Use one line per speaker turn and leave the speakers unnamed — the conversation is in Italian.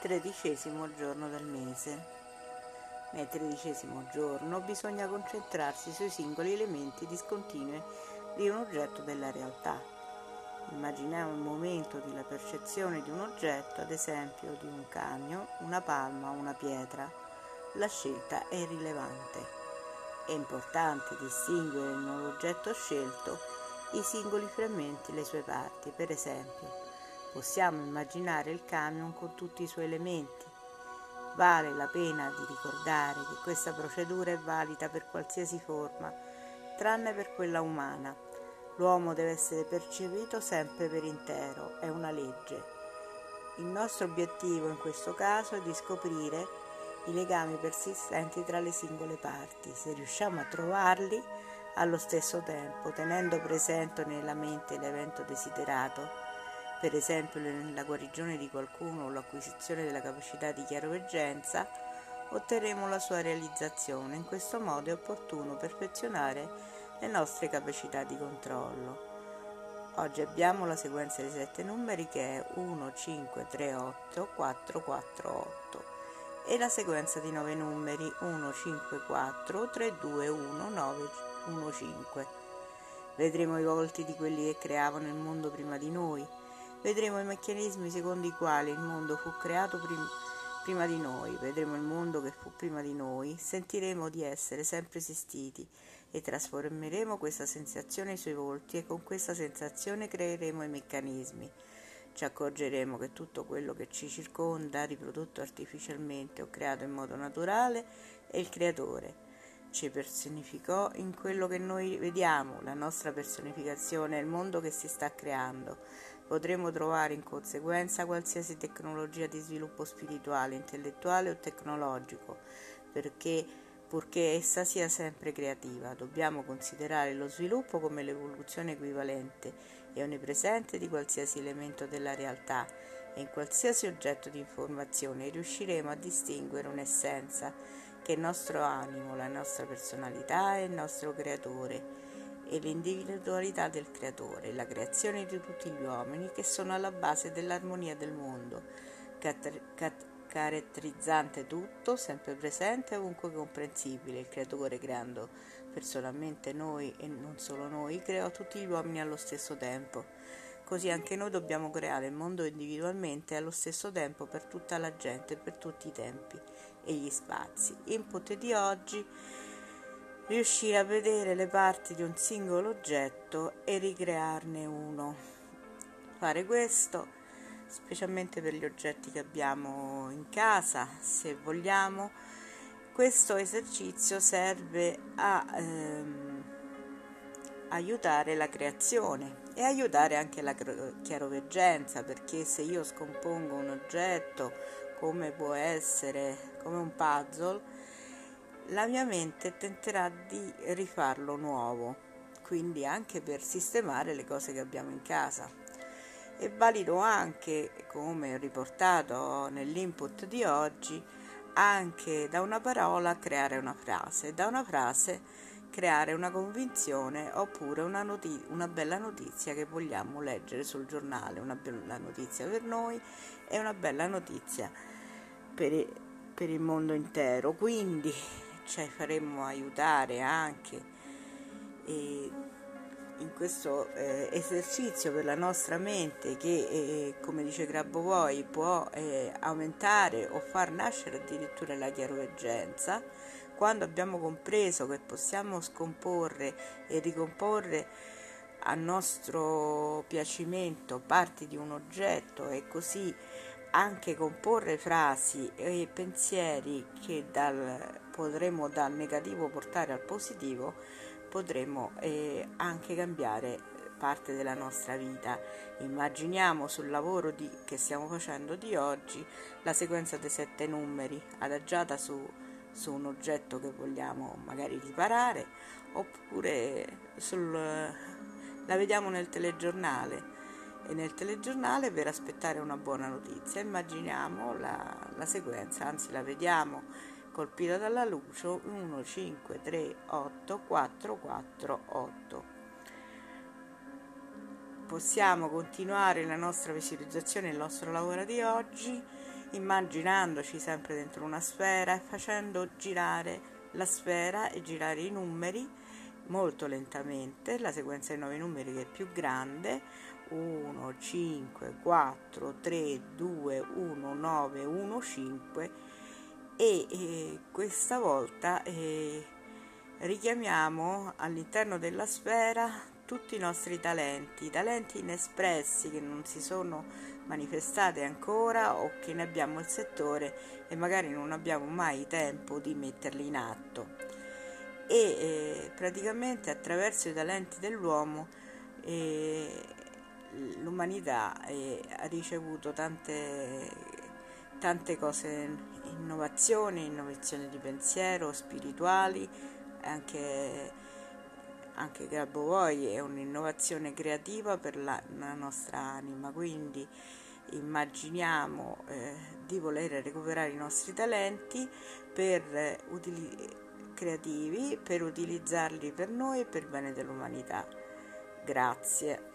tredicesimo giorno del mese. Nel tredicesimo giorno bisogna concentrarsi sui singoli elementi discontinui di un oggetto della realtà. Immaginiamo il momento della percezione di un oggetto, ad esempio di un camion, una palma o una pietra. La scelta è rilevante. È importante distinguere nell'oggetto scelto i singoli frammenti, le sue parti. Per esempio, possiamo immaginare il camion con tutti i suoi elementi. Vale la pena di ricordare che questa procedura è valida per qualsiasi forma, tranne per quella umana. L'uomo deve essere percepito sempre per intero, è una legge. Il nostro obiettivo in questo caso è di scoprire i legami persistenti tra le singole parti. Se riusciamo a trovarli allo stesso tempo, tenendo presente nella mente l'evento desiderato, per esempio nella guarigione di qualcuno o l'acquisizione della capacità di chiaroveggenza, otterremo la sua realizzazione. In questo modo è opportuno perfezionare le nostre capacità di controllo. Oggi abbiamo la sequenza dei sette numeri che è 1, 5, 3, 8, 4, 4, 8 e la sequenza di 9 numeri 1, 5, 4, 3, 2, 1, 9, 1, 5. Vedremo i volti di quelli che creavano il mondo prima di noi, vedremo i meccanismi secondo i quali il mondo fu creato prim- prima di noi, vedremo il mondo che fu prima di noi, sentiremo di essere sempre esistiti e trasformeremo questa sensazione sui volti e con questa sensazione creeremo i meccanismi ci accorgeremo che tutto quello che ci circonda, riprodotto artificialmente o creato in modo naturale, è il creatore. Ci personificò in quello che noi vediamo, la nostra personificazione è il mondo che si sta creando. Potremo trovare in conseguenza qualsiasi tecnologia di sviluppo spirituale, intellettuale o tecnologico, perché purché essa sia sempre creativa. Dobbiamo considerare lo sviluppo come l'evoluzione equivalente e onnipresente di qualsiasi elemento della realtà e in qualsiasi oggetto di informazione riusciremo a distinguere un'essenza che è il nostro animo, la nostra personalità e il nostro creatore e l'individualità del creatore, la creazione di tutti gli uomini che sono alla base dell'armonia del mondo, cat- cat- caratterizzante tutto, sempre presente e ovunque comprensibile, il creatore creando personalmente noi e non solo noi, creò tutti gli uomini allo stesso tempo. Così anche noi dobbiamo creare il mondo individualmente e allo stesso tempo per tutta la gente, per tutti i tempi e gli spazi. Input di oggi riuscire a vedere le parti di un singolo oggetto e ricrearne uno. Fare questo specialmente per gli oggetti che abbiamo in casa, se vogliamo. Questo esercizio serve a ehm, aiutare la creazione e aiutare anche la chiaroveggenza, perché se io scompongo un oggetto come può essere, come un puzzle, la mia mente tenterà di rifarlo nuovo, quindi anche per sistemare le cose che abbiamo in casa. È valido anche, come riportato nell'input di oggi, anche da una parola creare una frase, da una frase creare una convinzione oppure una, noti- una bella notizia che vogliamo leggere sul giornale, una bella notizia per noi e una bella notizia per, per il mondo intero. Quindi ci faremo aiutare anche. E in questo eh, esercizio per la nostra mente che, eh, come dice Grabovoi, può eh, aumentare o far nascere addirittura la chiaroveggenza, quando abbiamo compreso che possiamo scomporre e ricomporre a nostro piacimento parti di un oggetto e così anche comporre frasi e pensieri che dal, potremo dal negativo portare al positivo, potremo eh, anche cambiare parte della nostra vita. Immaginiamo sul lavoro di, che stiamo facendo di oggi la sequenza dei sette numeri adagiata su, su un oggetto che vogliamo magari riparare oppure sul, la vediamo nel telegiornale e nel telegiornale per aspettare una buona notizia. Immaginiamo la, la sequenza, anzi la vediamo colpita dalla luce 1, 5, 3, 8, 4, 4, 8. Possiamo continuare la nostra visualizzazione, il nostro lavoro di oggi immaginandoci sempre dentro una sfera e facendo girare la sfera e girare i numeri molto lentamente, la sequenza dei nuovi numeri che è più grande, 1, 5, 4, 3, 2, 1, 9, 1, 5 e eh, questa volta eh, richiamiamo all'interno della sfera tutti i nostri talenti, talenti inespressi che non si sono manifestati ancora o che ne abbiamo il settore e magari non abbiamo mai tempo di metterli in atto. E eh, praticamente attraverso i talenti dell'uomo eh, l'umanità eh, ha ricevuto tante, tante cose, innovazioni, innovazioni di pensiero, spirituali, anche anche Grabovoi è un'innovazione creativa per la, la nostra anima, quindi immaginiamo eh, di voler recuperare i nostri talenti per, eh, utili- creativi per utilizzarli per noi e per il bene dell'umanità. Grazie.